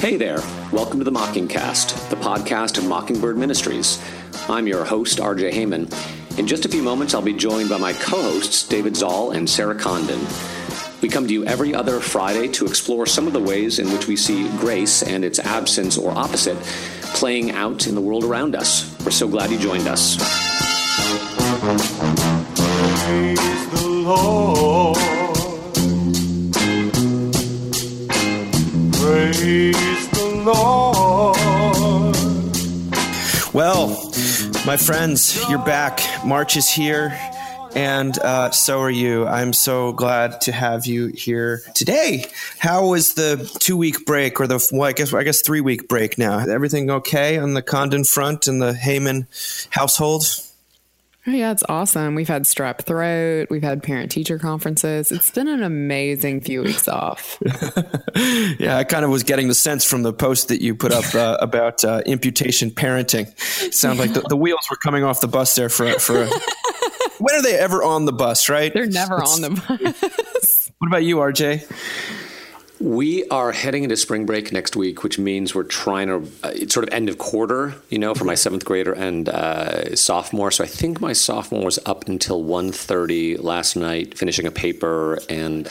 Hey there, welcome to the Mockingcast, the podcast of Mockingbird Ministries. I'm your host, RJ Heijmen. In just a few moments, I'll be joined by my co hosts, David Zoll and Sarah Condon. We come to you every other Friday to explore some of the ways in which we see grace and its absence or opposite playing out in the world around us. We're so glad you joined us. Praise the Lord. Praise Lord. Well, my friends, you're back. March is here, and uh, so are you. I'm so glad to have you here today. How was the two week break, or the well, I guess I guess three week break now? Everything okay on the Condon front and the Heijmen household? Oh, yeah, it's awesome. We've had strep throat. We've had parent teacher conferences. It's been an amazing few weeks off. Yeah, I kind of was getting the sense from the post that you put up uh, about uh, imputation parenting. Sound like the, the wheels were coming off the bus there for for. A, when are they ever on the bus? Right? They're never on the bus. What about you, RJ? We are heading into spring break next week, which means we're trying to, uh, it's sort of end of quarter, you know, for my seventh grader and uh, sophomore. So I think my sophomore was up until 1.30 last night, finishing a paper and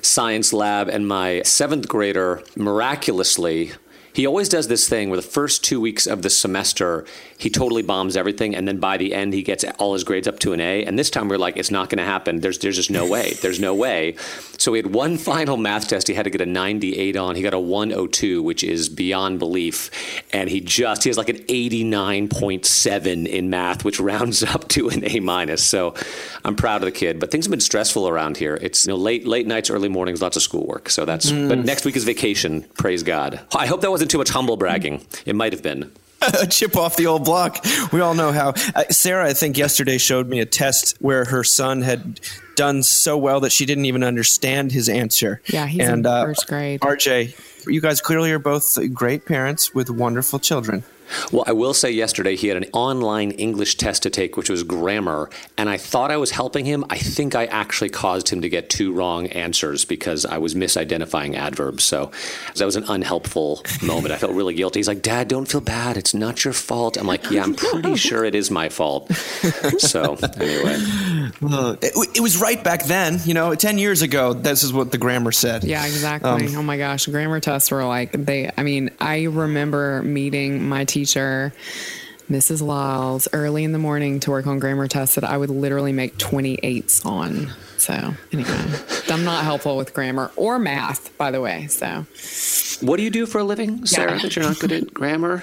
science lab. And my seventh grader, miraculously, he always does this thing where the first two weeks of the semester, he totally bombs everything. And then by the end, he gets all his grades up to an A. And this time we're like, it's not going to happen. There's, there's just no way. There's no way. So we had one final math test he had to get a 98 on. He got a 102, which is beyond belief. And he just, he has like an 89.7 in math, which rounds up to an A minus. So I'm proud of the kid. But things have been stressful around here. It's you know, late, late nights, early mornings, lots of schoolwork. So that's, but mm. next week is vacation. Praise God. I hope that wasn't too much humble bragging. It might have been. a chip off the old block. We all know how. Uh, Sarah, I think yesterday showed me a test where her son had done so well that she didn't even understand his answer. Yeah, he's in first grade. RJ, you guys clearly are both great parents with wonderful children. Well, I will say yesterday he had an online English test to take, which was grammar, and I thought I was helping him. I think I actually caused him to get two wrong answers because I was misidentifying adverbs. So that was an unhelpful moment. I felt really guilty. He's like, Dad, don't feel bad. It's not your fault. I'm like, Yeah, I'm pretty sure it is my fault. So anyway, It, it was right back then, you know, 10 years ago. This is what the grammar said. Yeah, exactly. Um, oh my gosh, grammar tests were like they. I mean, I remember meeting my teacher, Mrs. Lyles, early in the morning to work on grammar tests that I would literally make 28s on. So anyway, I'm not helpful with grammar or math, by the way. So what do you do for a living, Sarah? Yeah. That you're not good at grammar?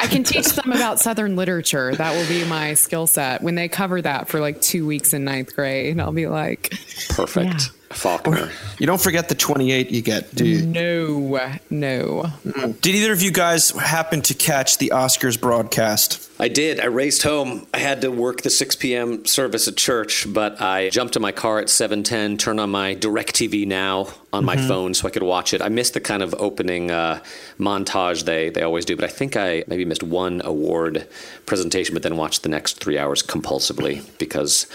I can teach them about Southern literature. That will be my skill set. When they cover that for like two weeks in ninth grade, I'll be like, Perfect. Yeah. Faulkner. You don't forget the 28 you get, do you? no, no. Did either of you guys happen to catch the Oscars broadcast? I did. I raced home. I had to work the 6 p.m. service at church, but I jumped in my car at 7:10, turned on my DirecTV Now on my phone so I could watch it. I missed the kind of opening uh, montage they they always do, but I think I maybe missed one award presentation, but then watched the next three hours compulsively because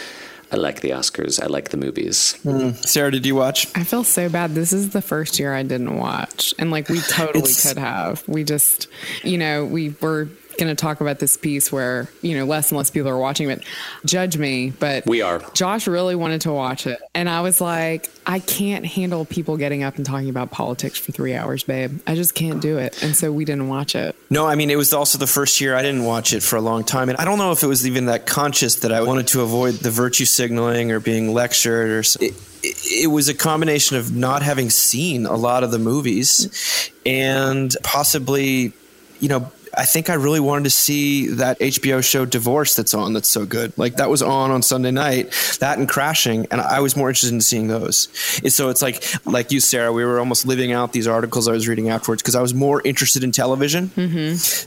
I like the Oscars. I like the movies. Hmm. Sarah, did you watch? I feel so bad. This is the first year I didn't watch. And like we totally could have. We just, you know, we were going to talk about this piece where, you know, less and less people are watching it. Judge me, but We are. Josh really wanted to watch it. And I was like, I can't handle people getting up and talking about politics for three hours, babe. I just can't do it. And so we didn't watch it. No, I mean, it was also the first year I didn't watch it for a long time. And I don't know if it was even that conscious that I wanted to avoid the virtue signaling or being lectured or it, it was a combination of not having seen a lot of the movies and possibly, you know, I think I really wanted to see that HBO show Divorce that's on that's so good. Like that was on on Sunday night, that and Crashing, and I was more interested in seeing those. And so it's like like you, Sarah, we were almost living out these articles I was reading afterwards because I was more interested in television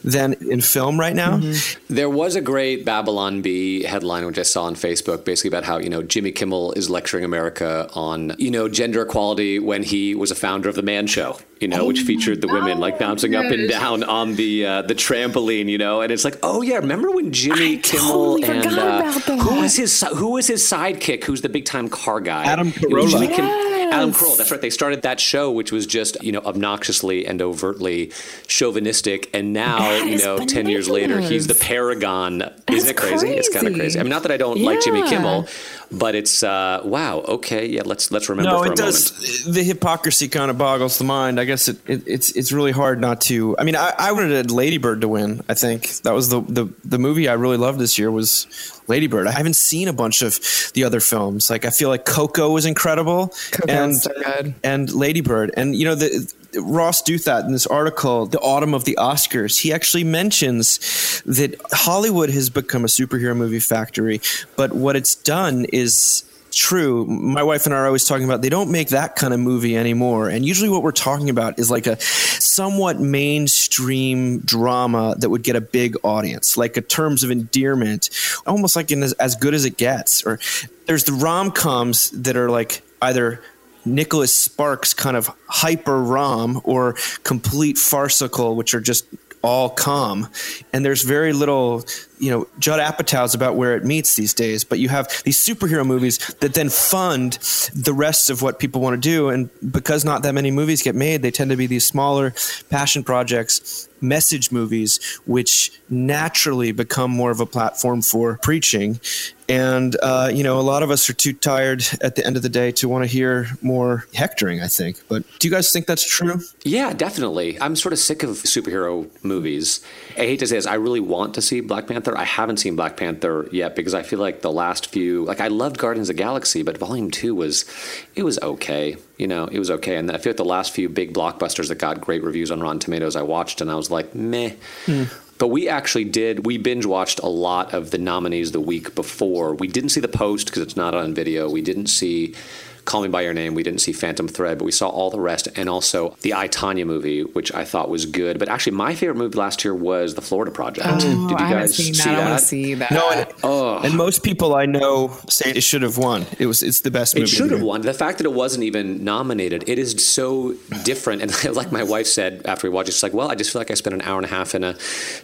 than in film right now. There was a great Babylon Bee headline which I saw on Facebook, basically about how you know Jimmy Kimmel is lecturing America on you know gender equality when he was a founder of the Man Show, you know, which featured the women like bouncing up and down on the uh, the trampoline, you know, and it's like, oh yeah, remember when Jimmy I Kimmel totally and forgot uh, about that. who was his si- who was his sidekick, who's the big time car guy, Adam You Carolla. Jimmy Kim- Adam Carolla. That's right. They started that show, which was just you know obnoxiously and overtly chauvinistic, and now That you is know ten years later he's the bananas. paragon. Isn't it crazy? It's kind of crazy. crazy. I mean, not that I don't like Jimmy Kimmel, but it's uh, wow. Okay, yeah. Let's let's remember no, for it a does. moment. The hypocrisy kind of boggles the mind. I guess it, it, it's it's really hard not to. I mean, I, I wanted Ladybird to win. I think that was the, the the movie I really loved this year was Ladybird. I haven't seen a bunch of the other films. Like I feel like Coco was incredible, Coco and so good. and Ladybird, and you know the. Ross Douthat in this article, The Autumn of the Oscars, he actually mentions that Hollywood has become a superhero movie factory, but what it's done is true. My wife and I are always talking about they don't make that kind of movie anymore. And usually what we're talking about is like a somewhat mainstream drama that would get a big audience, like a terms of endearment, almost like in as, as good as it gets. Or there's the rom coms that are like either Nicholas Sparks kind of hyper rom or complete farcical, which are just all calm. And there's very little, you know, Judd Apatow's about where it meets these days. But you have these superhero movies that then fund the rest of what people want to do. And because not that many movies get made, they tend to be these smaller passion projects, message movies, which naturally become more of a platform for preaching. And, uh, you know, a lot of us are too tired at the end of the day to want to hear more hectoring, I think. But do you guys think that's true? Yeah, definitely. I'm sort of sick of superhero movies. I hate to say this, I really want to see Black Panther. I haven't seen Black Panther yet because I feel like the last few, like I loved Guardians of the Galaxy, but Volume Two was, it was okay. You know, it was okay. And then I feel like the last few big blockbusters that got great reviews on Rotten Tomatoes, I watched and I was like, meh. Hmm. But we actually did. We binge watched a lot of the nominees the week before. We didn't see the post because it's not on video. We didn't see Call Me by Your Name. We didn't see Phantom Thread, but we saw all the rest, and also the I Tonya movie, which I thought was good. But actually, my favorite movie last year was The Florida Project. Oh, did you I haven't guys seen that. see I that? to see that. No, and, and most people I know say it should have won. It was it's the best movie. It should have won. The fact that it wasn't even nominated, it is so different. And like my wife said after we watched it, she's like, well, I just feel like I spent an hour and a half in a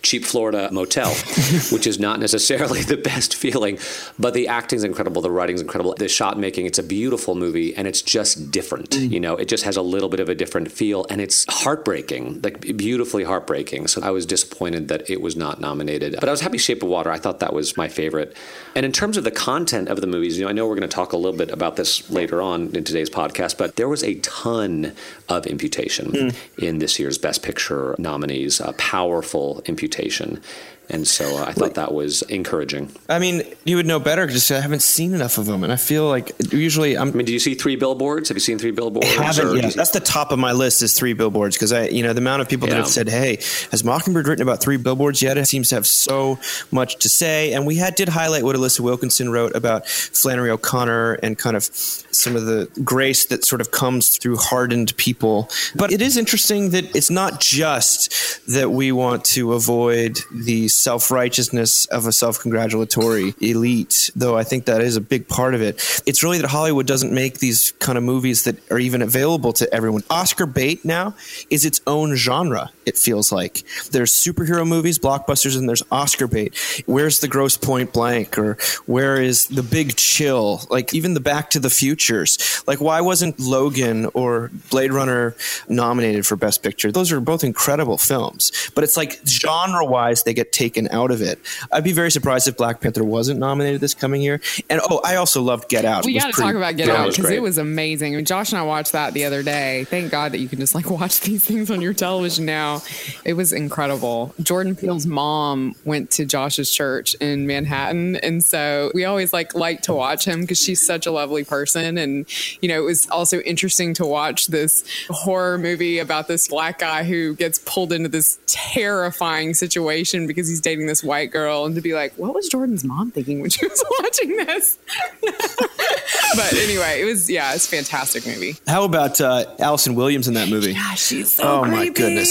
cheap Florida motel, which is not necessarily the best feeling. But the acting's incredible, the writing's incredible, the shot making, it's a beautiful movie, and it's just different. Mm-hmm. You know, it just has a little bit of a different feel, and it's heartbreaking, like beautifully heartbreaking. So I was disappointed that it was not nominated. But I was happy Shape of Water. I thought that was my favorite. And in terms of the content of the movies, you know, I know we're going to talk a little bit about this later on in today's podcast, but there was a ton of imputation mm. in this year's Best Picture nominees, a powerful imputation. And so uh, I thought that was encouraging. I mean, you would know better because I haven't seen enough of them, and I feel like usually I'm. I mean, do you see three billboards? Have you seen three billboards? haven't yet. That's the top of my list is three billboards because I, you know, the amount of people that have said, "Hey, has Mockingbird written about three billboards yet?" It seems to have so much to say. And we had did highlight what Alissa Wilkinson wrote about Flannery O'Connor and kind of some of the grace that sort of comes through hardened people. But it is interesting that it's not just that we want to avoid the self righteousness of a self congratulatory elite, though I think that is a big part of it. It's really that Hollywood doesn't make these kind of movies that are even available to everyone. Oscar bait now is its own genre, it feels like. There's superhero movies, blockbusters, and there's Oscar bait. Where's the Grosse Pointe Blank? Or where is the big chill? Like even the Back to the Futures. Like why wasn't Logan or Blade Runner nominated for Best Picture? Those are both incredible films. But it's like genre wise, they get taken out of it. I'd be very surprised if Black Panther wasn't nominated this coming year. And oh, I also loved Get Out. We got to talk about Get Out because it was amazing. I mean, Josh and I watched that the other day. Thank God that you can just like watch these things on your television now. It was incredible. Jordan Peele's mom went to Josh's church in Manhattan, and so we always like like to watch him because she's such a lovely person. And you know, it was also interesting to watch this horror movie about this black guy who gets pulled into this terrifying situation because he's dating this white girl, and to be like, what was Jordan's mom thinking when she was watching this? but anyway, it was yeah, it's a fantastic movie. How about uh, Allison Williams in that movie? Gosh, she's so Oh, my goodness.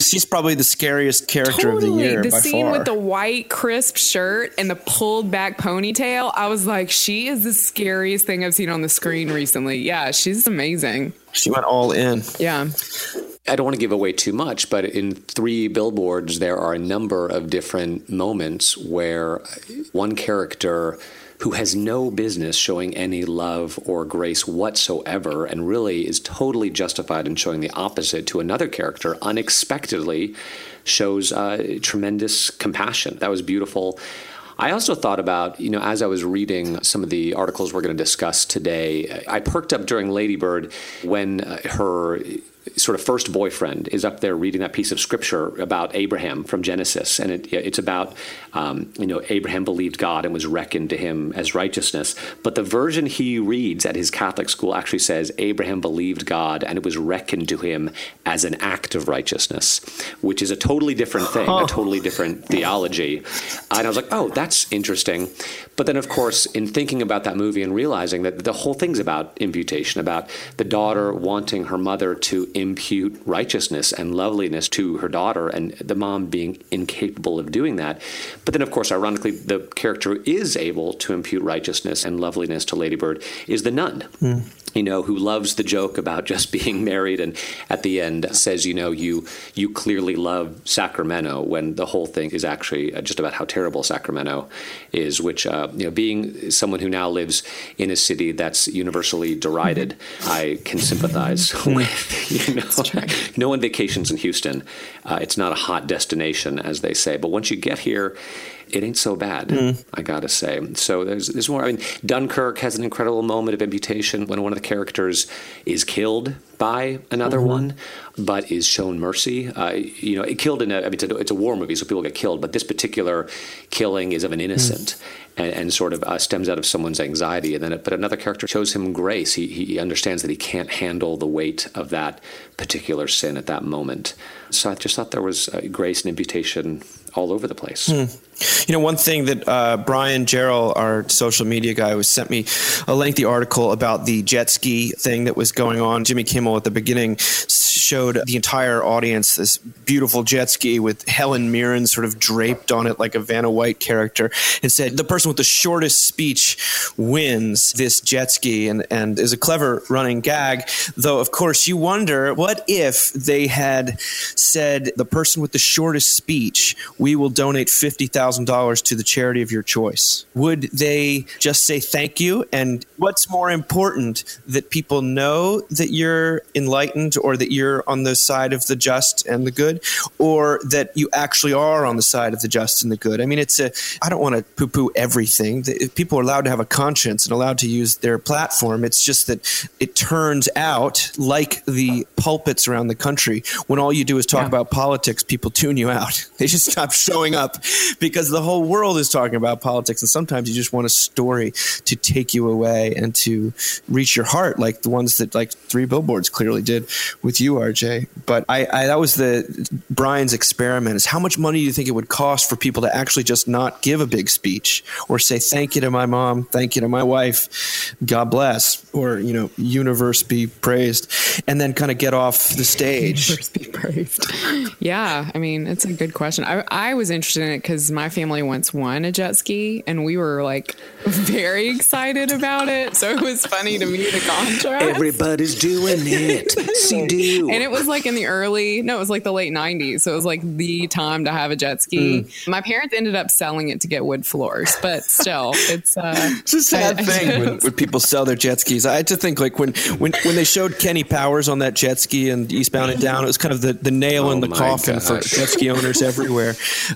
She's probably the scariest character of the Totally. year The by scene far. with the white crisp shirt and the pulled back ponytail, I was like, she is the scariest thing I've seen on the screen recently. Yeah, she's amazing. she went all in. Yeah. I don't want to give away too much, but in three billboards, there are a number of different moments where one character who has no business showing any love or grace whatsoever and really is totally justified in showing the opposite to another character unexpectedly shows uh, tremendous compassion. That was beautiful. I also thought about, you know, as I was reading some of the articles we're going to discuss today, I perked up during Ladybird when uh, her sort of first boyfriend is up there reading that piece of scripture about Abraham from Genesis, and it, it's about um, you know Abraham believed God and was reckoned to him as righteousness. But the version he reads at his Catholic school actually says Abraham believed God and it was reckoned to him as an act of righteousness, which is a totally different thing, a totally different theology. And I was like, oh, that's interesting. But then, of course, in thinking about that movie and realizing that the whole thing's about imputation, about the daughter wanting her mother to impute righteousness and loveliness to her daughter, and the mom being incapable of doing that. But then, of course, ironically, the character who is able to impute righteousness and loveliness to Ladybird is the nun. Mm you know, who loves the joke about just being married, and at the end says, you know, you you clearly love Sacramento, when the whole thing is actually uh, just about how terrible Sacramento is. Which, uh, you know, being someone who now lives in a city that's universally derided, mm-hmm. I can sympathize mm-hmm. with. You know, no one vacations in Houston. Uh, it's not a hot destination, as they say. But once you get here, it ain't so bad, mm. I gotta say. So there's there's more. I mean, Dunkirk has an incredible moment of imputation when one of the characters is killed by another mm-hmm. one, but is shown mercy. Uh, you know, it killed in a. I mean, it's a, it's a, war movie, so people get killed, but this particular killing is of an innocent. Mm. And, and, sort of uh, stems out of someone's anxiety, and then, it, but another character shows him grace. He, he understands that he can't handle the weight of that particular sin at that moment. So I just thought there was uh, grace and imputation all over the place. Mm. You know, one thing that uh, Bryan Jarrell, our social media guy, was sent me a lengthy article about the jet ski thing that was going on. Jimmy Kimmel at the beginning showed the entire audience this beautiful jet ski with Helen Mirren sort of draped on it like a Vanna White character, and said the person with the shortest speech wins this jet ski, and and is a clever running gag. Though, of course, you wonder what if they had said the person with the shortest speech, we will donate fifty thousand $1,000 to the charity of your choice? Would they just say thank you? And what's more important, that people know that you're enlightened or that you're on the side of the just and the good, or that you actually are on the side of the just and the good? I mean, it's a, I don't want to poo poo everything. People are allowed to have a conscience and allowed to use their platform. It's just that it turns out, like the pulpits around the country, when all you do is talk yeah. about politics, people tune you out. They just stop showing up because because the whole world is talking about politics, and sometimes you just want a story to take you away and to reach your heart, like the ones that like Three Billboards clearly did with you, RJ. But I, I that was the Brian's experiment: is how much money do you think it would cost for people to actually just not give a big speech or say thank you to my mom, thank you to my wife, God bless, or you know, universe be praised, and then kind of get off the stage. Universe be praised. yeah, I mean, it's a good question. I, I was interested in it because my family once won a jet ski and we were like very excited about it. So it was funny to me the contrast. Everybody's doing it. See do. And it was like in the early, no, it was like the late 90s. So it was like the time to have a jet ski. Mm. My parents ended up selling it to get wood floors, but still, it's, uh, it's a sad I, thing I when, when, people sell their jet skis. I had to think like when, when, when they showed Kenny Powers on that jet ski and eastbound and down, it was kind of the, the nail oh in the coffin gosh. for jet ski owners everywhere.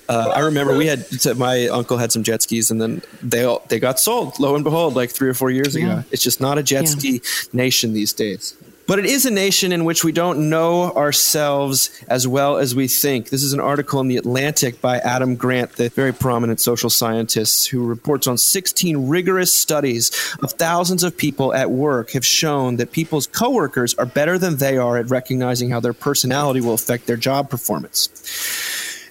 Uh, I remember we had my uncle had some jet skis, and then they all, they got sold. Lo and behold, like three or four years yeah. ago, it's just not a jet yeah. ski nation these days. But it is a nation in which we don't know ourselves as well as we think. This is an article in The Atlantic by Adam Grant, the very prominent social scientist, who reports on 16 rigorous studies of thousands of people at work have shown that people's coworkers are better than they are at recognizing how their personality will affect their job performance.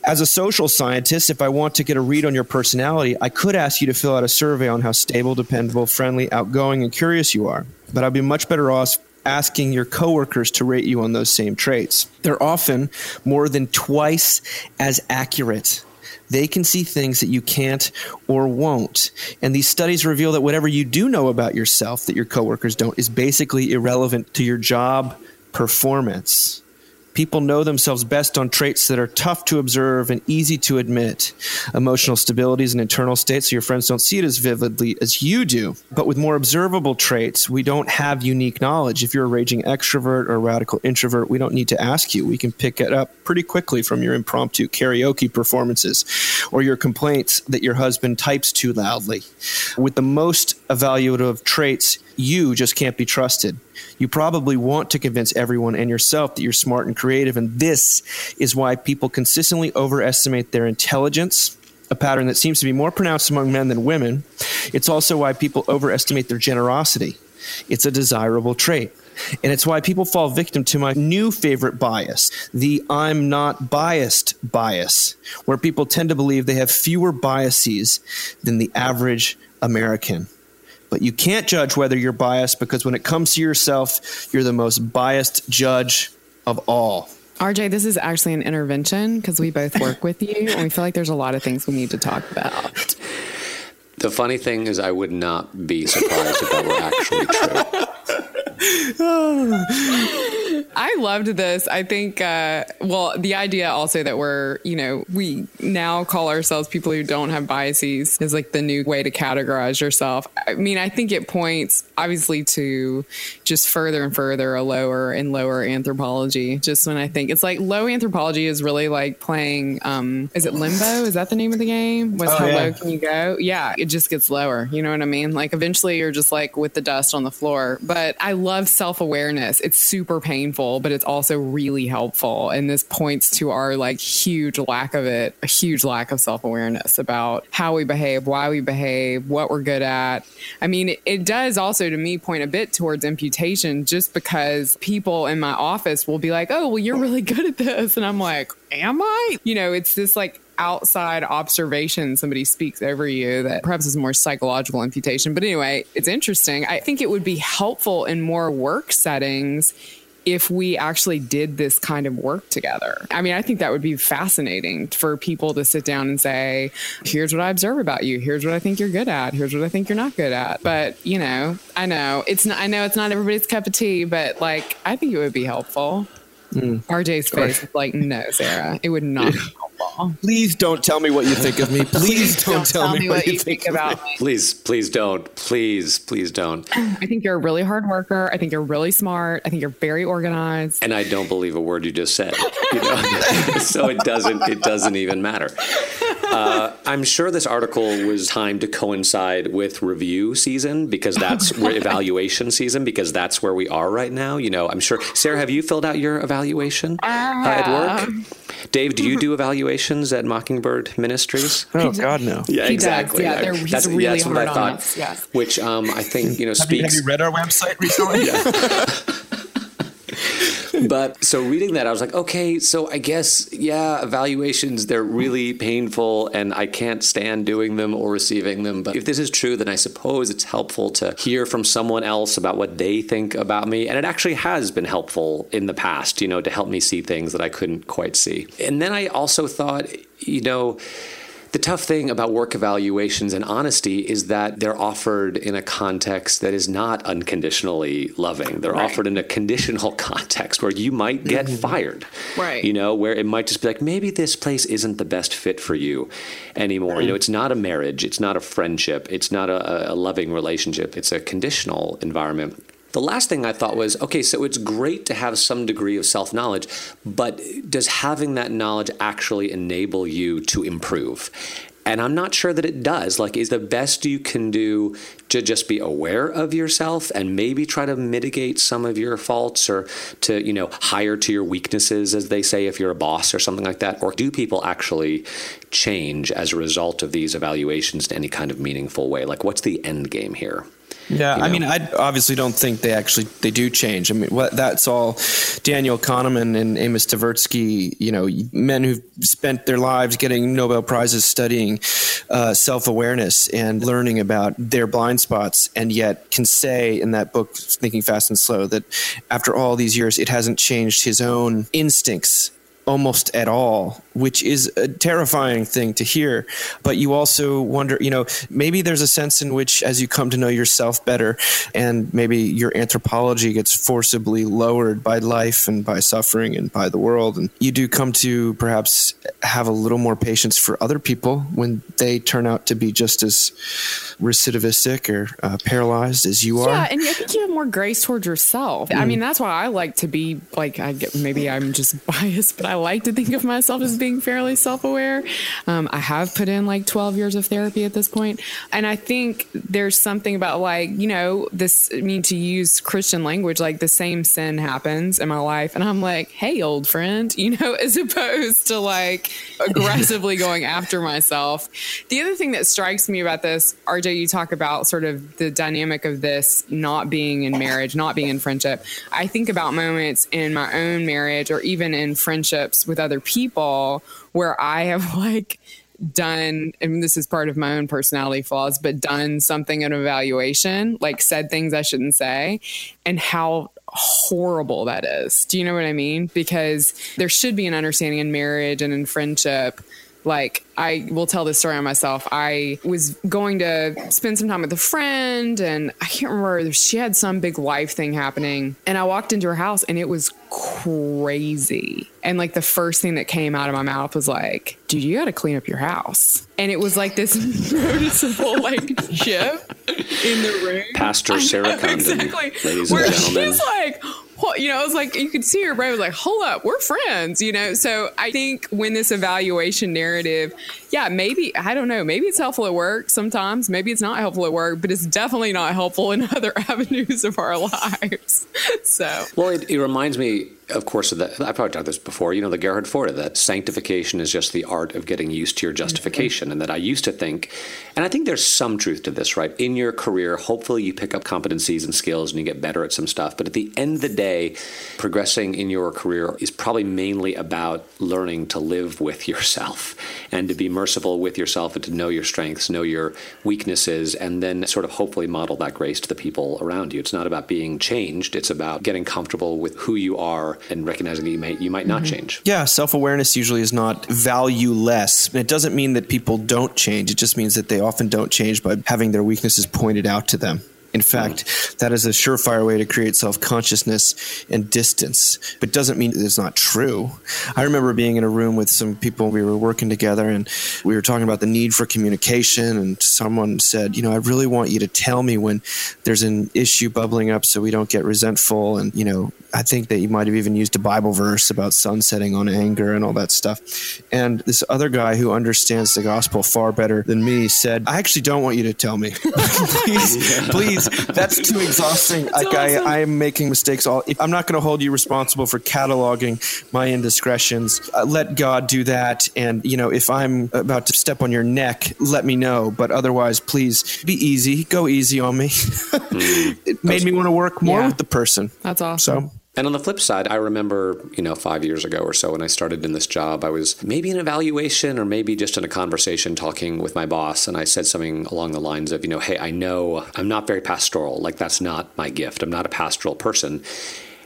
As a social scientist, if I want to get a read on your personality, I could ask you to fill out a survey on how stable, dependable, friendly, outgoing, and curious you are. But I'd be much better off asking your coworkers to rate you on those same traits. They're often more than twice as accurate. They can see things that you can't or won't. And these studies reveal that whatever you do know about yourself that your coworkers don't is basically irrelevant to your job performance. People know themselves best on traits that are tough to observe and easy to admit. Emotional stability is an internal state, so your friends don't see it as vividly as you do. But with more observable traits, we don't have unique knowledge. If you're a raging extrovert or a radical introvert, we don't need to ask you. We can pick it up pretty quickly from your impromptu karaoke performances or your complaints that your husband types too loudly. With the most evaluative traits, you just can't be trusted. You probably want to convince everyone and yourself that you're smart and creative, and this is why people consistently overestimate their intelligence, a pattern that seems to be more pronounced among men than women. It's also why people overestimate their generosity. It's a desirable trait. And it's why people fall victim to my new favorite bias, the I'm not biased bias, where people tend to believe they have fewer biases than the average American. But you can't judge whether you're biased because when it comes to yourself, you're the most biased judge of all. RJ, this is actually an intervention because we both work with you and we feel like there's a lot of things we need to talk about. The funny thing is, I would not be surprised if that were actually true. I loved this. I think, uh, well, the idea also that we're, you know, we now call ourselves people who don't have biases is like the new way to categorize yourself. I mean, I think it points obviously to just further and further a lower and lower anthropology. Just when I think it's like low anthropology is really like playing, um, is it limbo? Is that the name of the game? Was Oh, how yeah. low can you go? Yeah, it just gets lower. You know what I mean? Like eventually you're just like with the dust on the floor. But I love self awareness. It's super painful, but it's also really helpful. And this points to our like huge lack of it, a huge lack of self awareness about how we behave, why we behave, what we're good at. I mean, it, it does also to me point a bit towards imputation just because people in my office will be like, oh, well, you're really good at this. And I'm like, am I? You know, it's this like outside observation somebody speaks over you that perhaps is more psychological imputation. But anyway, it's interesting. I think it would be helpful in more work settings if we actually did this kind of work together. I mean, I think that would be fascinating for people to sit down and say, here's what I observe about you. Here's what I think you're good at. Here's what I think you're not good at. But, you know, I know it's not, I know it's not everybody's cup of tea, but like, I think it would be helpful. Mm. RJ's face is like, no, Sarah, it would not be helpful. Please don't tell me what you think of me. Please, don't, tell, me, what you think about me. Please, please don't. Please, please don't. I think you're a really hard worker. I think you're really smart. I think you're very organized. And I don't believe a word you just said. You know? so it doesn't. It doesn't even matter. Uh, I'm sure this article was timed to coincide with review season because that's where evaluation season because that's where we are right now. You know, I'm sure. Sarah, have you filled out your evaluation uh, at work? Dave, do you do evaluations at Mockingbird Ministries? Oh, God, no. Yeah, He does. exactly. Yeah, they're- he's that's, really that's what I hard on us, yes. Which um, I think you know Have you, have you read our website recently? But so reading that, I was like, okay, so I guess, yeah, evaluations, they're really painful and I can't stand doing them or receiving them. But if this is true, then I suppose it's helpful to hear from someone else about what they think about me. And it actually has been helpful in the past, you know, to help me see things that I couldn't quite see. And then I also thought, you know, the tough thing about work evaluations and honesty is that they're offered in a context that is not unconditionally loving. They're offered in a conditional context where you might get mm-hmm. fired. Right. You know, where it might just be like, maybe this place isn't the best fit for you anymore. You know, mm. it's not a marriage, it's not a friendship, it's not a, a loving relationship, it's a conditional environment. The last thing I thought was okay, so it's great to have some degree of self knowledge, but does having that knowledge actually enable you to improve? And I'm not sure that it does. Like, is the best you can do to just be aware of yourself and maybe try to mitigate some of your faults or to, you know, hire to your weaknesses, as they say, if you're a boss or something like that? Or do people actually change as a result of these evaluations in any kind of meaningful way? Like, what's the end game here? Yeah, You I mean, I obviously don't think they actually they do change. I mean, what, that's all Daniel Kahneman and Amos Tversky, you know, men who've spent their lives getting Nobel prizes studying uh, self awareness and learning about their blind spots, and yet can say in that book, Thinking Fast and Slow, that after all these years, it hasn't changed his own instincts almost at all, which is a terrifying thing to hear. But you also wonder, you know, maybe there's a sense in which as you come to know yourself better and maybe your anthropology gets forcibly lowered by life and by suffering and by the world. And you do come to perhaps have a little more patience for other people when they turn out to be just as recidivistic or uh, paralyzed as you are. Yeah, and I think you have more grace towards yourself. I mean, that's why I like to be like I get maybe I'm just biased, but I like to think of myself as being fairly self-aware. Um, I have put in like 12 years of therapy at this point, and I think there's something about like you know this. I mean, to use Christian language, like the same sin happens in my life, and I'm like, hey, old friend, you know, as opposed to like aggressively going after myself. The other thing that strikes me about this, RJ, you talk about sort of the dynamic of this not being in marriage, not being in friendship. I think about moments in my own marriage or even in friendships with other people where I have like done and this is part of my own personality flaws but done something in evaluation like said things i shouldn't say and how horrible that is. Do you know what i mean? Because there should be an understanding in marriage and in friendship like I will tell this story on myself. I was going to spend some time with a friend and I can't remember she had some big life thing happening and I walked into her house and it was crazy. And like the first thing that came out of my mouth was like, dude, you got to clean up your house. And it was like this noticeable like chip in the room. Pastor Sarah Condon, exactly. ladies Where and gentlemen. she's like, you know, it was like you could see her brain was like, hold up, we're friends, you know. So I think when this evaluation narrative, yeah, maybe I don't know, maybe it's helpful at work sometimes, maybe it's not helpful at work, but it's definitely not helpful in other avenues of our lives. So Well, it, it reminds me, of course, of that. I've probably talked this before. You know, the Gerhard Forde that sanctification is just the art of getting used to your justification, and that I used to think, and I think there's some truth to this, right? In your career, hopefully you pick up competencies and skills and you get better at some stuff. But at the end of the day, progressing in your career is probably mainly about learning to live with yourself and to be merciful with yourself and to know your strengths, know your weaknesses, and then sort of hopefully model that grace to the people around you. It's not about being changed; it's about getting comfortable with who you are and recognizing that you may you might not mm-hmm. change. Yeah, self awareness usually is not valueless. And it doesn't mean that people don't change. It just means that they often don't change by having their weaknesses pointed out to them. In fact, that is a surefire way to create self consciousness and distance, but doesn't mean it's not true. I remember being in a room with some people, we were working together, and we were talking about the need for communication. And someone said, You know, I really want you to tell me when there's an issue bubbling up so we don't get resentful. And, you know, I think that you might have even used a Bible verse about sunsetting on anger and all that stuff. And this other guy who understands the gospel far better than me said, I actually don't want you to tell me. please, please. That's too exhausting. Like, awesome. I, I am making mistakes. All I'm not going to hold you responsible for cataloging my indiscretions. Uh, let God do that. And, you know, if I'm about to step on your neck, let me know. But otherwise, please be easy. Go easy on me. it made me want to work more Yeah. with the person. that's awesome. So. And on the flip side, I remember, you know, five years ago or so when I started in this job, I was maybe in evaluation or maybe just in a conversation talking with my boss. And I said something along the lines of, you know, hey, I know I'm not very pastoral. Like, that's not my gift. I'm not a pastoral person.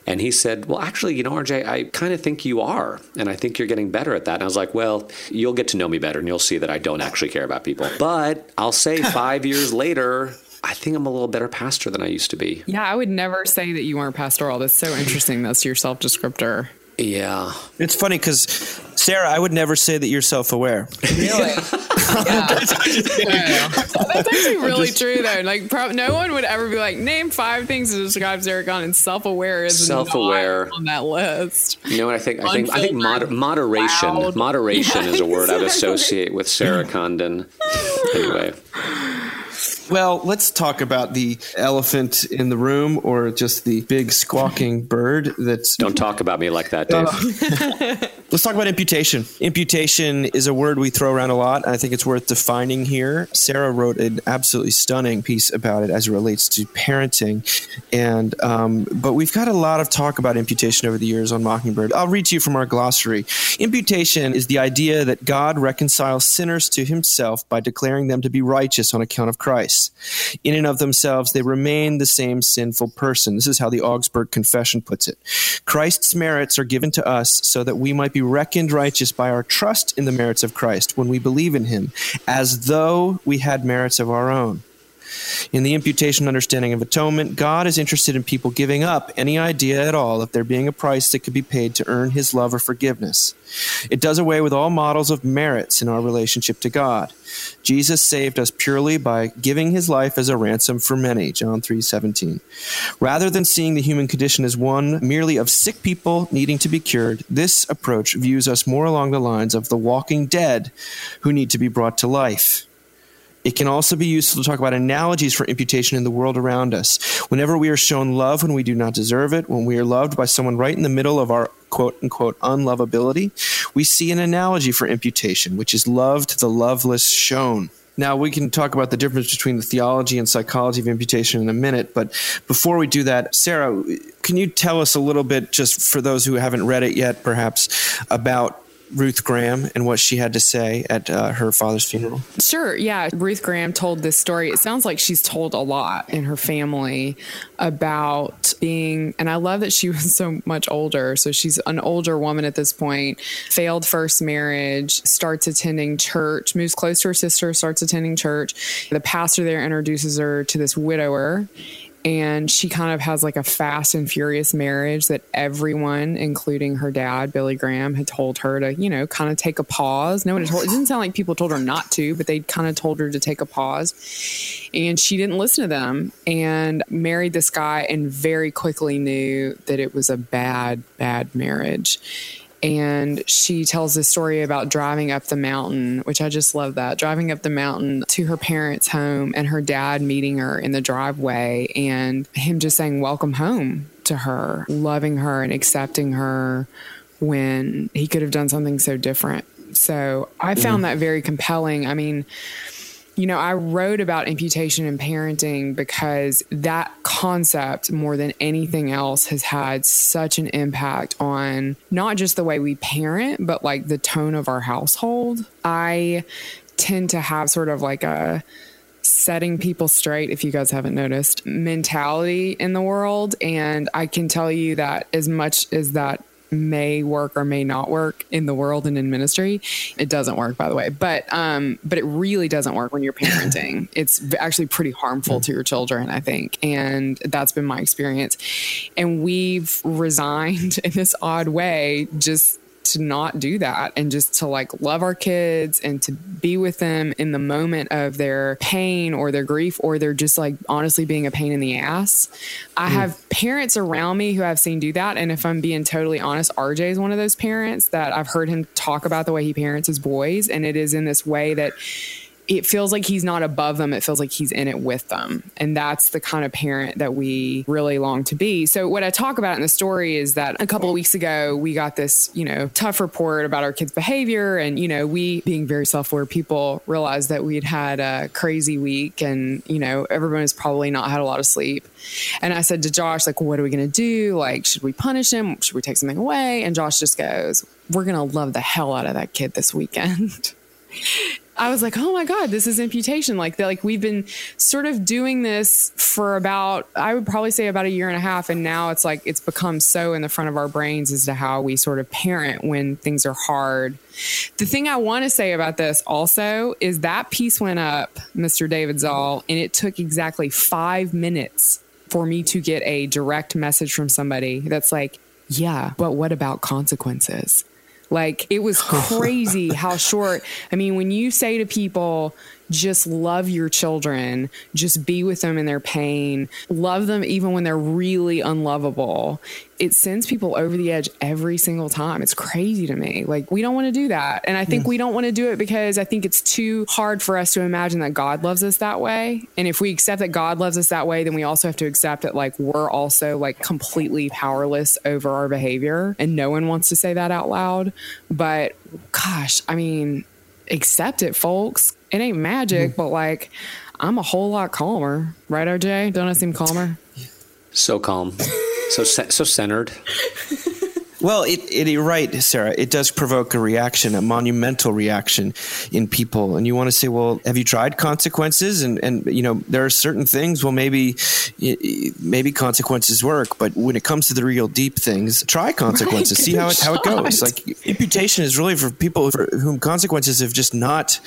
And he said, Well, actually, you know, RJ, I kind of think you are. And I think you're getting better at that. And I was like, Well, you'll get to know me better and you'll see that I don't actually care about people. But I'll say five years later, I think I'm a little better pastor than I used to be. Yeah, I would never say that you weren't pastoral. That's so interesting. That's your self descriptor. Yeah. It's funny because Sarah, I would never say that you're self-aware. Really? yeah. That's actually really true, though. Like, prob- no one would ever be like, name five things to describe Sarah Connor. And self-aware is Self-aware. on that list. You know what I think? I think I think moder- moderation. loud. Moderation Yeah, is a word I would associate with Sarah Condon. Anyway, Well, let's talk about the elephant in the room or just the big squawking bird that's don't talk about me like that, Dave. Let's talk about imputation. Imputation is a word we throw around a lot. I think it's worth defining here. Sarah wrote an absolutely stunning piece about it as it relates to parenting, and um, but we've got a lot of talk about imputation over the years on Mockingbird. I'll read to you from our glossary. Imputation is the idea that God reconciles sinners to Himself by declaring them to be righteous on account of Christ. In and of themselves, they remain the same sinful person. This is how the Augsburg Confession puts it. Christ's merits are given to us so that we might be reckoned righteous by our trust in the merits of Christ when we believe in him, as though we had merits of our own. In the imputation understanding of atonement, God is interested in people giving up any idea at all of there being a price that could be paid to earn his love or forgiveness. It does away with all models of merits in our relationship to God. Jesus saved us purely by giving his life as a ransom for many, John 3:17. Rather than seeing the human condition as one merely of sick people needing to be cured, this approach views us more along the lines of the walking dead who need to be brought to life. It can also be useful to talk about analogies for imputation in the world around us. Whenever we are shown love when we do not deserve it, when we are loved by someone right in the middle of our quote unquote unlovability, we see an analogy for imputation, which is love to the loveless shown. Now, we can talk about the difference between the theology and psychology of imputation in a minute, but before we do that, Sarah, can you tell us a little bit, just for those who haven't read it yet, perhaps, about Ruth Graham and what she had to say at uh, her father's funeral? Sure. Yeah. Ruth Graham told this story. It sounds like she's told a lot in her family about being, and I love that she was so much older. So she's an older woman at this point, failed first marriage, starts attending church, moves close to her sister, starts attending church. The pastor there introduces her to this widower and she kind of has like a fast and furious marriage that everyone including her dad billy graham had told her to you know kind of take a pause. No one had told it didn't sound like people told her not to but they kind of told her to take a pause. And she didn't listen to them and married this guy and very quickly knew that it was a bad bad marriage and she tells this story about driving up the mountain, which I just love that. Driving up the mountain to her parents' home and her dad meeting her in the driveway and him just saying, Welcome home to her, loving her and accepting her when he could have done something so different. So I found mm. that very compelling. I mean, you know, I wrote about imputation and parenting because that concept, more than anything else, has had such an impact on not just the way we parent, but like the tone of our household. I tend to have sort of like a setting people straight, if you guys haven't noticed, mentality in the world. And I can tell you that as much as that may work or may not work in the world and in ministry. It doesn't work, by the way, but um, but it really doesn't work when you're parenting. it's actually pretty harmful to your children, I think, and that's been my experience. And we've resigned in this odd way, just to not do that and just to like love our kids and to be with them in the moment of their pain or their grief or they're just like honestly being a pain in the ass. I mm. have parents around me who I've seen do that. And if I'm being totally honest, RJ is one of those parents that I've heard him talk about the way he parents his boys. And it is in this way that it feels like he's not above them. It feels like he's in it with them. And that's the kind of parent that we really long to be. So, what I talk about in the story is that a couple of weeks ago, we got this, you know, tough report about our kids' behavior. And, you know, we, being very self aware people, realized that we'd had a crazy week and, you know, everyone has probably not had a lot of sleep. And I said to Josh, like, what are we going to do? Like, should we punish him? Should we take something away? And Josh just goes, we're going to love the hell out of that kid this weekend. I was like, oh my God, this is imputation. Like, like we've been sort of doing this for about, I would probably say about a year and a half. And now it's like, it's become so in the front of our brains as to how we sort of parent when things are hard. The thing I want to say about this also is that piece went up, Mr. David Zoll, and it took exactly five minutes for me to get a direct message from somebody that's like, yeah, but what about consequences? Like it was crazy how short. I mean, when you say to people, just love your children, just be with them in their pain, love them even when they're really unlovable. It sends people over the edge every single time. It's crazy to me. Like, we don't want to do that. And I think we don't want to do it because I think it's too hard for us to imagine that God loves us that way. And if we accept that God loves us that way, then we also have to accept that, like, we're also like completely powerless over our behavior. And no one wants to say that out loud. But gosh, I mean, accept it, folks. It ain't magic, Mm-hmm. but like I'm a whole lot calmer, right, RJ? Don't I seem calmer? So calm, so so centered. Well, it, it, you're right, Sarah. It does provoke a reaction, a monumental reaction in people. And you want to say, well, have you tried consequences? And, and you know, there are certain things, well, maybe, maybe consequences work. But when it comes to the real deep things, try consequences. Right, See how it, how it goes. Like imputation is really for people for whom consequences have just not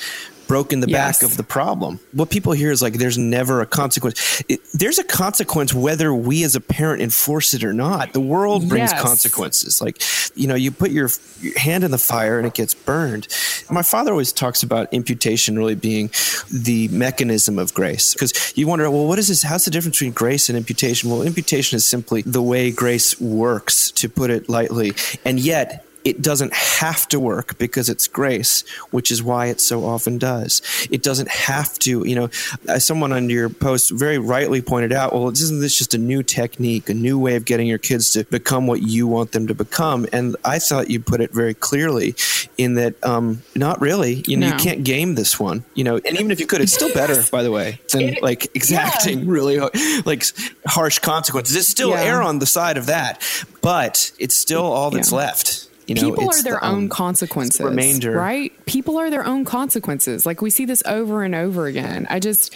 broken the yes. back of the problem. What people hear is like, there's never a consequence. It, there's a consequence whether we as a parent enforce it or not. The world brings yes. consequences. Like, you know, you put your, your, hand in the fire and it gets burned. My father always talks about imputation really being the mechanism of grace. Because you wonder, well, what is this? How's the difference between grace and imputation? Well, imputation is simply the way grace works, to put it lightly. And yet, it doesn't have to work because it's grace, which is why it so often does. It doesn't have to, you know, as someone under your post very rightly pointed out, well, isn't this just a new technique, a new way of getting your kids to become what you want them to become? And I thought you put it very clearly in that, um, not really, you know, no. you can't game this one, you know, and even if you could, it's still better, by the way, than like exacting yeah. really like harsh consequences. It's still yeah. err on the side of that, but it's still all that's yeah. left. You know, people are their the, own um, consequences, remainder. right? People are their own consequences. Like we see this over and over again. I just,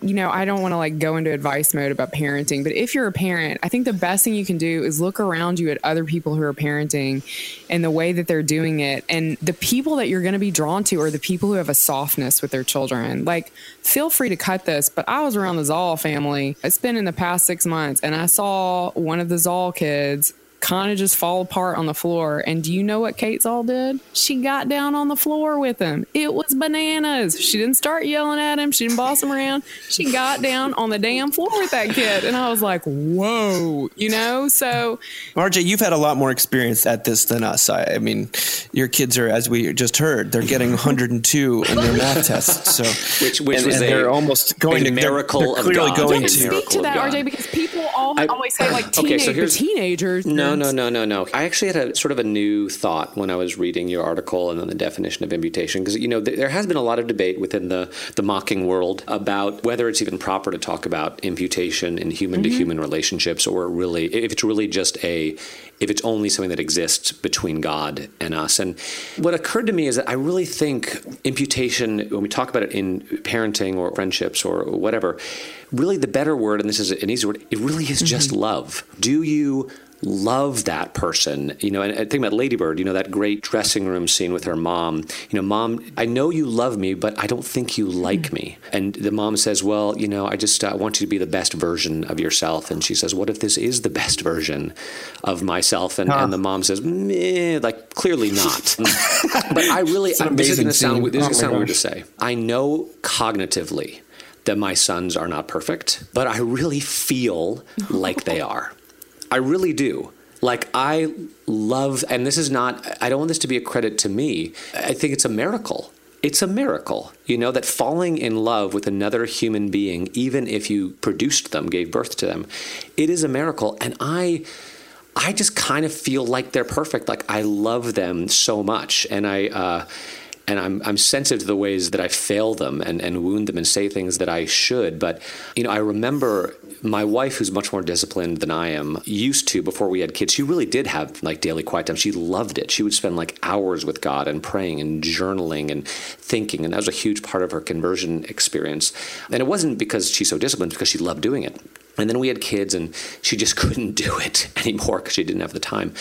you know, I don't want to like go into advice mode about parenting, but if you're a parent, I think the best thing you can do is look around you at other people who are parenting and the way that they're doing it, and the people that you're going to be drawn to are the people who have a softness with their children. Like, feel free to cut this, but I was around the Zoll family. It's been in the past six months, and I saw one of the Zoll kids kind of just fall apart on the floor. And do you know what Kate Zoll did? She got down on the floor with him. It was bananas. She didn't start yelling at him. She didn't boss him around. She got down on the damn floor with that kid. And I was like, whoa, you know? So, RJ, you've had a lot more experience at this than us. I, I mean, your kids are, as we just heard, they're getting 102 in their math tests. So, which, which and, was and a, they're almost going to miracle they're, they're clearly going to speak to that, RJ, because people all, I, always say like teenage, okay, so teenagers. No, no, no, no, no. No. I actually had a sort of a new thought when I was reading your article and then the definition of imputation because you know there has been a lot of debate within the the mocking world about whether it's even proper to talk about imputation in human to human relationships or really if it's really just a if it's only something that exists between God and us. And what occurred to me is that I really think imputation, when we talk about it in parenting or friendships or whatever, really the better word, and this is an easy word, it really is just mm-hmm. love. Do you love that person. You know, and, and think about Lady Bird, you know, that great dressing room scene with her mom. You know, mom, I know you love me, but I don't think you like mm. me. And the mom says, well, you know, I just uh, want you to be the best version of yourself. And she says, what if this is the best version of myself? And, huh. and the mom says, Meh, like, clearly not. but I really, I, this is going to sound, this oh sound weird to say. I know cognitively that my sons are not perfect, but I really feel like they are. I really do. Like I love, and this is not. I don't want this to be a credit to me. I think it's a miracle. It's a miracle, you know, that falling in love with another human being, even if you produced them, gave birth to them, it is a miracle. And I, I just kind of feel like they're perfect. Like I love them so much, and I. Uh, and I'm, I'm sensitive to the ways that I fail them and, and wound them and say things that I should. But, you know, I remember my wife, who's much more disciplined than I am, used to before we had kids. She really did have like daily quiet time. She loved it. She would spend like hours with God and praying and journaling and thinking. And that was a huge part of her conversion experience. And it wasn't because she's so disciplined, because she loved doing it. And then we had kids, and she just couldn't do it anymore because she didn't have the time.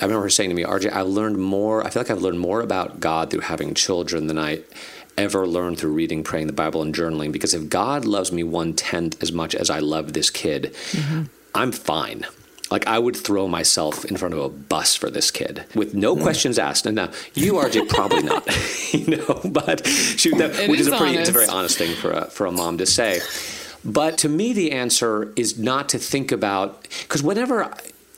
I remember her saying to me, RJ, I learned more. I feel like I've learned more about God through having children than I ever learned through reading, praying the Bible, and journaling. Because if God loves me one tenth as much as I love this kid, mm-hmm. I'm fine. Like I would throw myself in front of a bus for this kid with no mm. questions asked. And now you, RJ, probably not, you know. But shoot, that, which is, is a pretty, honest. it's a very honest thing for a, for a mom to say. But to me, the answer is not to think about because whenever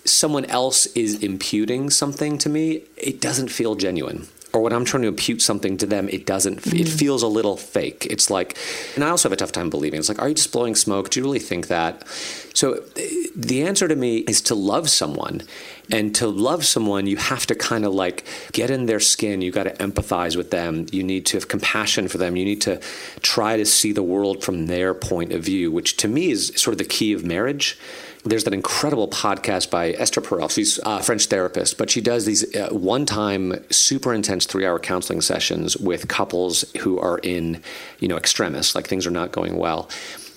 someone else is imputing something to me, it doesn't feel genuine. Or when I'm trying to impute something to them, it doesn't. Mm-hmm. It feels a little fake. It's like, and I also have a tough time believing. It's like, are you just blowing smoke? Do you really think that? So, the answer to me is to love someone, and to love someone, you have to kind of like get in their skin. You got to empathize with them. You need to have compassion for them. You need to try to see the world from their point of view, which to me is sort of the key of marriage there's that incredible podcast by Esther Perel. She's a French therapist, but she does these uh, one time, super intense three hour counseling sessions with couples who are in, you know, extremis, like things are not going well.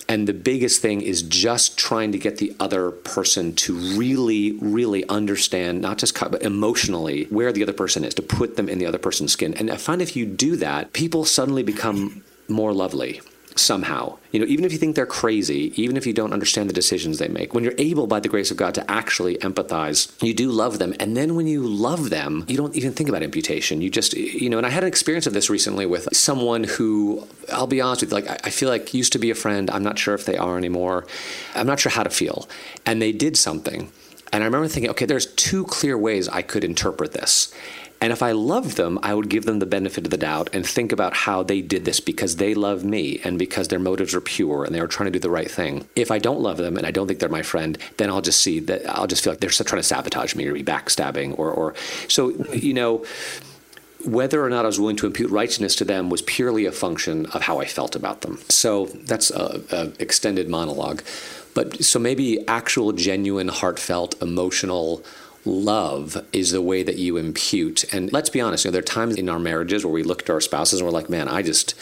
And the biggest thing is just trying to get the other person to really, really understand, not just but emotionally, where the other person is, to put them in the other person's skin. And I find if you do that, people suddenly become more lovely somehow. You know, even if you think they're crazy, even if you don't understand the decisions they make, when you're able by the grace of God to actually empathize, you do love them. And then when you love them, you don't even think about imputation. You just, you know, and I had an experience of this recently with someone who, I'll be honest with you, like, I feel like used to be a friend. I'm not sure if they are anymore. I'm not sure how to feel. And they did something. And I remember thinking, okay, there's two clear ways I could interpret this. And if I loved them, I would give them the benefit of the doubt and think about how they did this because they love me and because their motives are pure and they are trying to do the right thing. If I don't love them and I don't think they're my friend, then I'll just see that I'll just feel like they're trying to sabotage me or be backstabbing or, or so, you know whether or not I was willing to impute righteousness to them was purely a function of how I felt about them. So that's a, a extended monologue. But so maybe actual, genuine, heartfelt, emotional love is the way that you impute. And let's be honest, you know, there are times in our marriages where we look at our spouses and we're like, man, I just.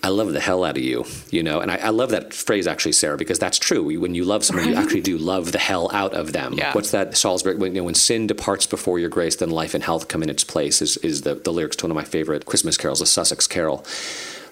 I love the hell out of you, you know, and I, I love that phrase actually, Sarah, because that's true. When you love someone, you actually do love the hell out of them. Yeah. What's that Salisbury? When, you know, when sin departs before your grace, then life and health come in its place. Is is the the lyrics to one of my favorite Christmas carols, the Sussex Carol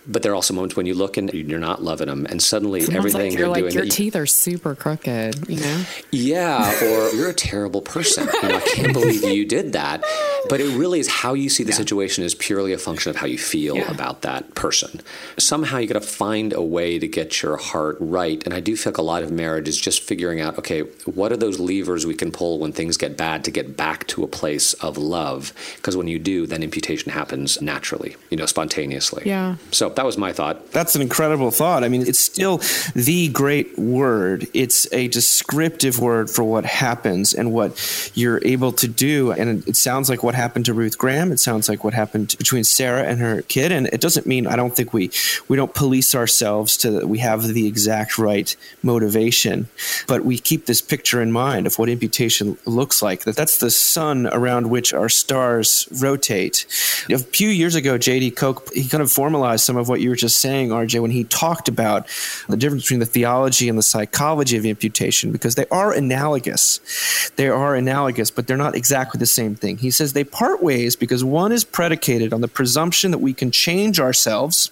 but there are also moments when you look and you're not loving them, and suddenly everything like you're like doing. your you- teeth are super crooked, you know? yeah, or you're a terrible person. You know, I can't believe you did that. But it really is how you see the situation is purely a function of how you feel Yeah. about that person. Somehow you got to find a way to get your heart right. And I do feel like a lot of marriage is just figuring out, okay, what are those levers we can pull when things get bad to get back to a place of love? Because when you do, then imputation happens naturally, you know, spontaneously. Yeah. So that was my thought. That's an incredible thought. I mean, it's still the great word. It's a descriptive word for what happens and what you're able to do. And it sounds like what happened to Ruth Graham. It sounds like what happened between Sarah and her kid. And it doesn't mean I don't think we we don't police ourselves to that we have the exact right motivation, but we keep this picture in mind of what imputation looks like. That that's the sun around which our stars rotate. A few years ago, Jady Koch he kind of formalized some of what you were just saying, RJ, when he talked about the difference between the theology and the psychology of imputation, because they are analogous. They are analogous, but they're not exactly the same thing. He says they part ways because one is predicated on the presumption that we can change ourselves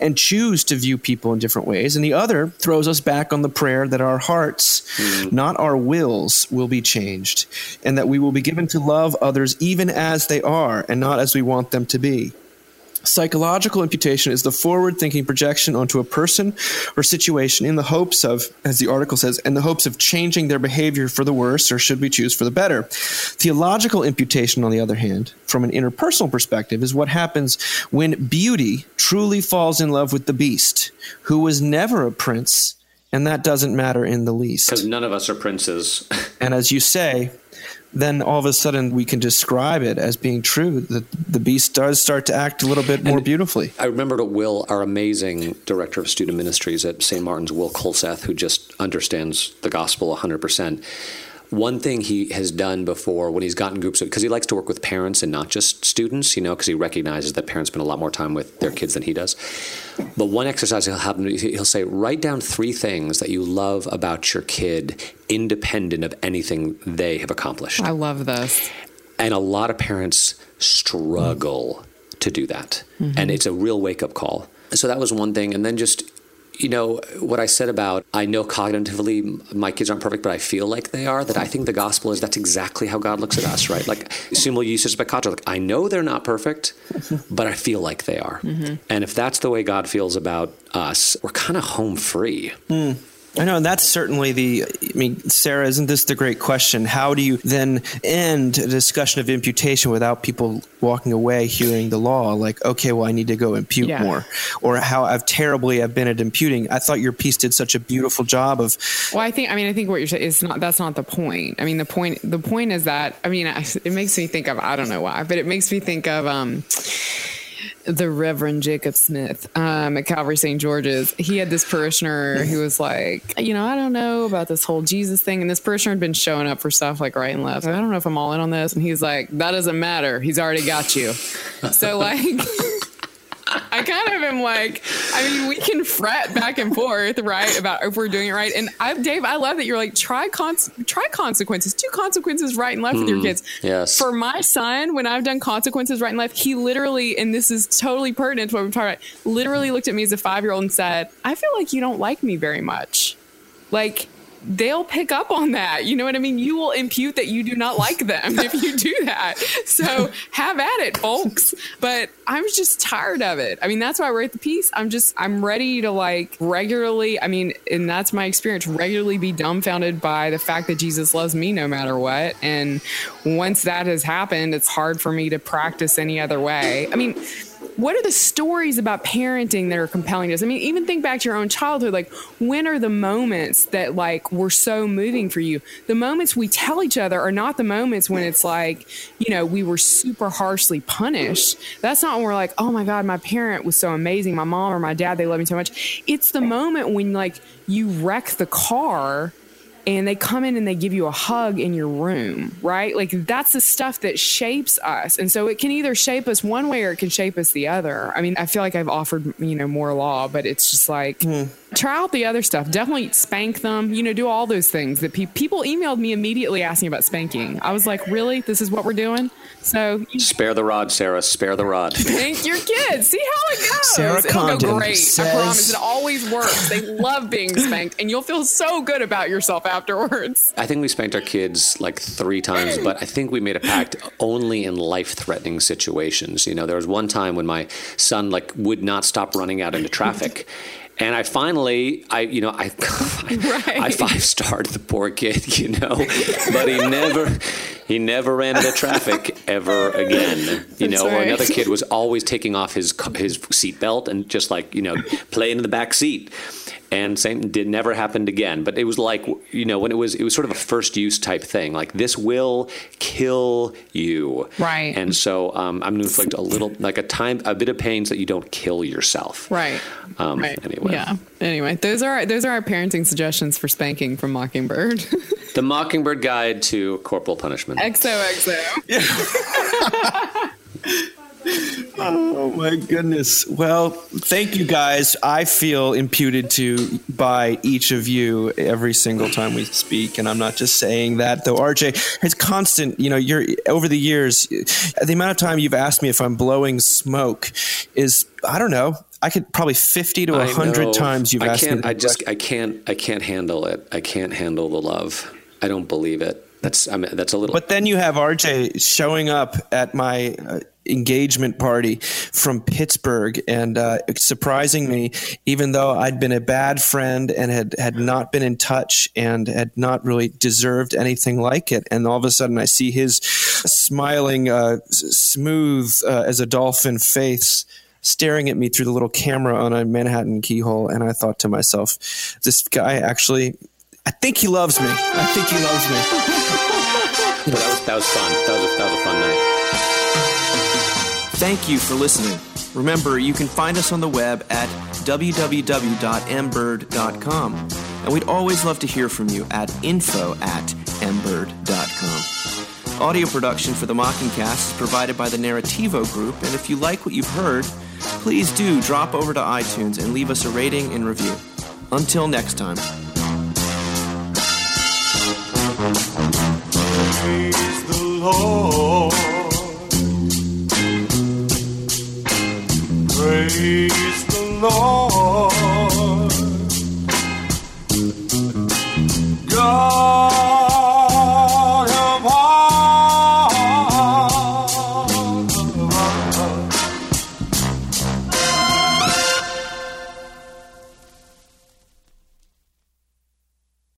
and choose to view people in different ways, and the other throws us back on the prayer that our hearts, hmm. not our wills, will be changed, and that we will be given to love others even as they are and not as we want them to be. Psychological imputation is the forward thinking projection onto a person or situation in the hopes of, as the article says, in the hopes of changing their behavior for the worse, or should we choose for the better. Theological imputation, on the other hand, from an interpersonal perspective, is what happens when beauty truly falls in love with the beast, who was never a prince, and that doesn't matter in the least. Because none of us are princes. And as you say, then all of a sudden we can describe it as being true that the beast does start to act a little bit more beautifully. I remember to Will, our amazing director of student ministries at St. Martin's, Will Colseth, who just understands the gospel 100%. One thing he has done before when he's gotten groups, because he likes to work with parents and not just students, you know, because he recognizes that parents spend a lot more time with their kids than he does. But one exercise he'll have, he'll say, write down three things that you love about your kid, independent of anything they have accomplished. I love this. And a lot of parents struggle to do that. Mm-hmm. And it's a real wake up call. So that was one thing. And then just, you know, what I said about I know cognitively my kids aren't perfect, but I feel like they are, that I think the gospel is that's exactly how God looks at us, right? Like, simul iustus peccator. Like, I know they're not perfect, but I feel like they are. Mm-hmm. And if that's the way God feels about us, we're kind of home free. Hmm. I know, and that's certainly the. I mean, Sarah, isn't this the great question? How do you then end a discussion of imputation without people walking away hearing the law? Like, okay, well, I need to go impute Yeah. more, or how I've terribly I've been at imputing. I thought your piece did such a beautiful job of. Well, I think I mean I think what you're saying is not that's not the point. I mean the point the point is that I mean it makes me think of I don't know why, but it makes me think of um the Reverend Jacob Smith um, at Calvary St. George's. He had this parishioner who was like, you know, I don't know about this whole Jesus thing. And this parishioner had been showing up for stuff like right and left. I don't know if I'm all in on this. And he's like, that doesn't matter. He's already got you. So, like, I kind of am like, I mean, we can fret back and forth, right, about if we're doing it right. And I, Dave, I love that you're like, try cons- try consequences, do consequences right and left with your mm-hmm. kids. yes. For my son, when I've done consequences right and left, he literally, and this is totally pertinent to what we're talking about, literally looked at me as a five year old and said, I feel like you don't like me very much. Like, they'll pick up on that. You know what I mean? You will impute that you do not like them if you do that. So have at it, folks. But I'm just tired of it. I mean, that's why I wrote the piece. I'm just, I'm ready to like regularly, I mean, and that's my experience, regularly be dumbfounded by the fact that Jesus loves me no matter what. And once that has happened, it's hard for me to practice any other way. I mean, what are the stories about parenting that are compelling to us? I mean, even think back to your own childhood. Like, when are the moments that like were so moving for you? The moments we tell each other are not the moments when it's like, you know, we were super harshly punished. That's not when we're like, oh my God, my parent was so amazing. My mom or my dad, they love me so much. It's the moment when like you wreck the car and they come in and they give you a hug in your room, right? Like that's the stuff that shapes us. And so it can either shape us one way or it can shape us the other. I mean, I feel like I've offered, you know, more law, but it's just like hmm. try out the other stuff. Definitely spank them, you know, do all those things that pe- people emailed me immediately asking about spanking. I was like, really? This is what we're doing? So Spare the rod, Sarah. Spare the rod. spank your kids. See how it goes. Sarah It'll Condon go great. I promise. It always works. They love being spanked and you'll feel so good about yourself afterwards. I think we spanked our kids like three times, but I think we made a pact only in life-threatening situations. You know, there was one time when my son like would not stop running out into traffic. And I finally, I you know, I I, five starred the poor kid, you know, but he never he never ran into traffic ever again, you That's know. Or right. another kid was always taking off his his seatbelt and just like you know playing in the back seat. And same did never happened again. But it was like you know when it was it was sort of a first use type thing. Like this will kill you, Right. And so um, I'm going to inflict a little like a time a bit of pain so that you don't kill yourself, Right. Um, right. Anyway, Yeah. Anyway, those are those are our parenting suggestions for spanking from Mockingbird. the Mockingbird Guide to Corporal Punishment. XOXO. Oh my goodness. Well, thank you guys. I feel imputed to by each of you every single time we speak, and I'm not just saying that. Though RJ, it's constant. You know, you're over the years, the amount of time you've asked me if I'm blowing smoke is I don't know. I could probably 50 to 100 times you've I asked can't, me. I just. I can't I can't handle it. I can't handle the love. I don't believe it. That's I mean that's a little. But then you have RJ showing up at my uh, engagement party from Pittsburgh and uh, surprising me, even though I'd been a bad friend and had, had not been in touch and had not really deserved anything like it. And all of a sudden, I see his smiling, uh, smooth uh, as a dolphin face. Staring at me through the little camera on a Manhattan keyhole, and I thought to myself, "This guy actually, I think he loves me. I think he loves me." But that was that was fun. That was a, that was a fun. Thank you for listening. Remember, you can find us on the web at www.mbird.com. And we'd always love to hear from you at info at mbird.com. Audio production for the Mockingcast is provided by the Narrativo Group, and if you like what you've heard, please do drop over to iTunes and leave us a rating and review. Until next time. Praise the Lord. Praise the Lord. God.